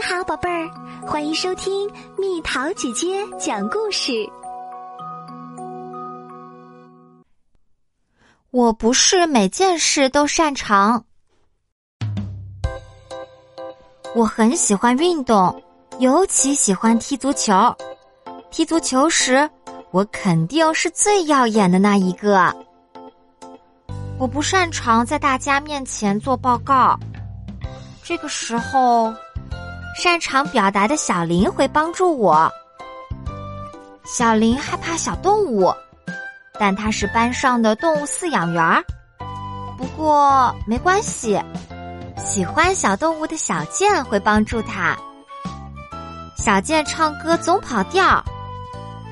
你好，宝贝儿，欢迎收听蜜桃姐姐讲故事。我不是每件事都擅长。我很喜欢运动，尤其喜欢踢足球。踢足球时，我肯定是最耀眼的那一个。我不擅长在大家面前做报告。这个时候，擅长表达的小林会帮助我。小林害怕小动物，但他是班上的动物饲养员儿。不过没关系，喜欢小动物的小健会帮助他。小健唱歌总跑调，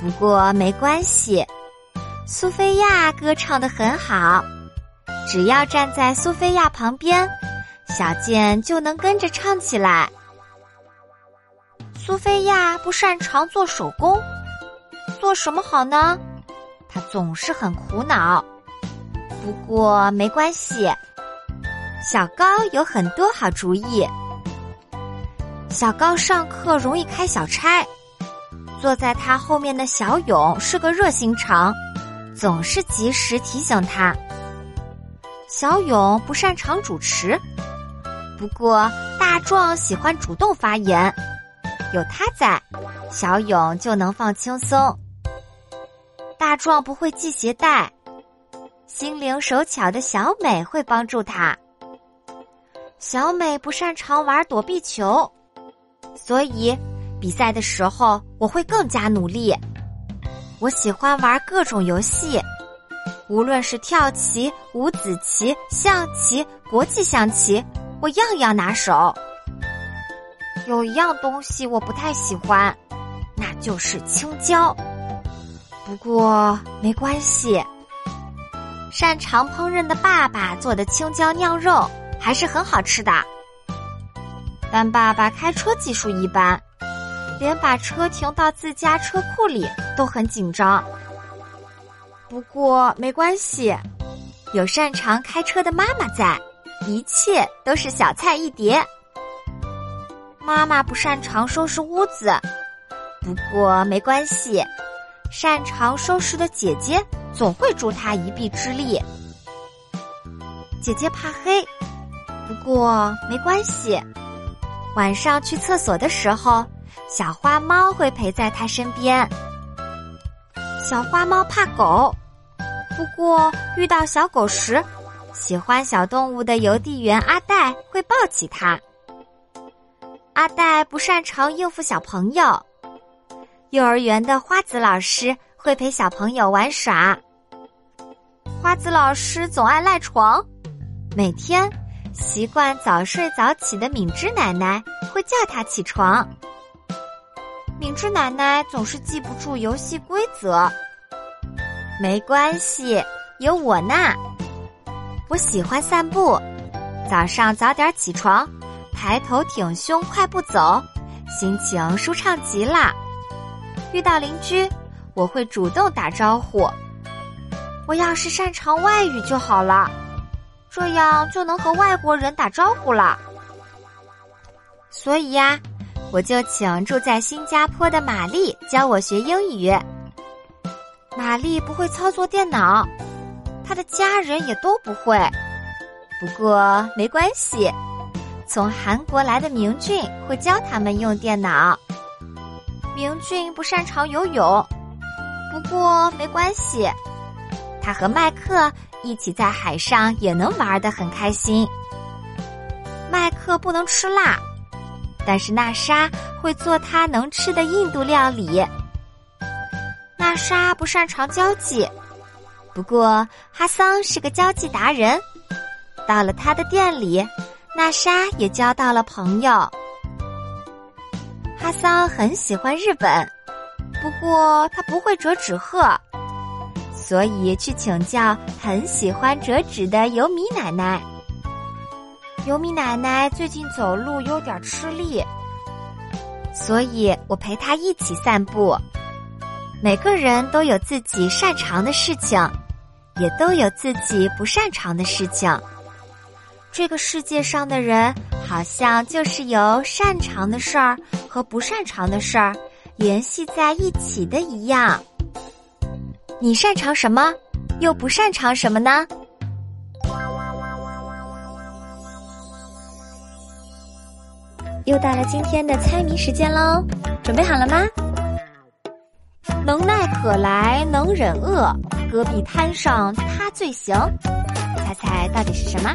不过没关系，苏菲亚歌唱的很好，只要站在苏菲亚旁边。小健就能跟着唱起来。苏菲亚不擅长做手工，做什么好呢？她总是很苦恼。不过没关系，小高有很多好主意。小高上课容易开小差，坐在他后面的小勇是个热心肠，总是及时提醒他。小勇不擅长主持。不过，大壮喜欢主动发言，有他在，小勇就能放轻松。大壮不会系鞋带，心灵手巧的小美会帮助他。小美不擅长玩躲避球，所以比赛的时候我会更加努力。我喜欢玩各种游戏，无论是跳棋、五子棋、象棋、国际象棋。我样样拿手，有一样东西我不太喜欢，那就是青椒。不过没关系，擅长烹饪的爸爸做的青椒酿肉还是很好吃的。但爸爸开车技术一般，连把车停到自家车库里都很紧张。不过没关系，有擅长开车的妈妈在。一切都是小菜一碟。妈妈不擅长收拾屋子，不过没关系，擅长收拾的姐姐总会助她一臂之力。姐姐怕黑，不过没关系，晚上去厕所的时候，小花猫会陪在她身边。小花猫怕狗，不过遇到小狗时。喜欢小动物的邮递员阿黛会抱起它。阿黛不擅长应付小朋友，幼儿园的花子老师会陪小朋友玩耍。花子老师总爱赖床，每天习惯早睡早起的敏芝奶奶会叫他起床。敏芝奶奶总是记不住游戏规则，没关系，有我呢。我喜欢散步，早上早点起床，抬头挺胸快步走，心情舒畅极了。遇到邻居，我会主动打招呼。我要是擅长外语就好了，这样就能和外国人打招呼了。所以呀，我就请住在新加坡的玛丽教我学英语。玛丽不会操作电脑。她的家人也都不会，不过没关系。从韩国来的明俊会教他们用电脑。明俊不擅长游泳，不过没关系。他和麦克一起在海上也能玩得很开心。麦克不能吃辣，但是娜莎会做他能吃的印度料理。娜莎不擅长交际。不过，哈桑是个交际达人。到了他的店里，娜莎也交到了朋友。哈桑很喜欢日本，不过他不会折纸鹤，所以去请教很喜欢折纸的尤米奶奶。尤米奶奶最近走路有点吃力，所以我陪她一起散步。每个人都有自己擅长的事情，也都有自己不擅长的事情。这个世界上的人好像就是由擅长的事儿和不擅长的事儿联系在一起的一样。你擅长什么，又不擅长什么呢？又到了今天的猜谜时间喽，准备好了吗？能耐可来能忍饿，戈壁滩上他最行。猜猜到底是什么？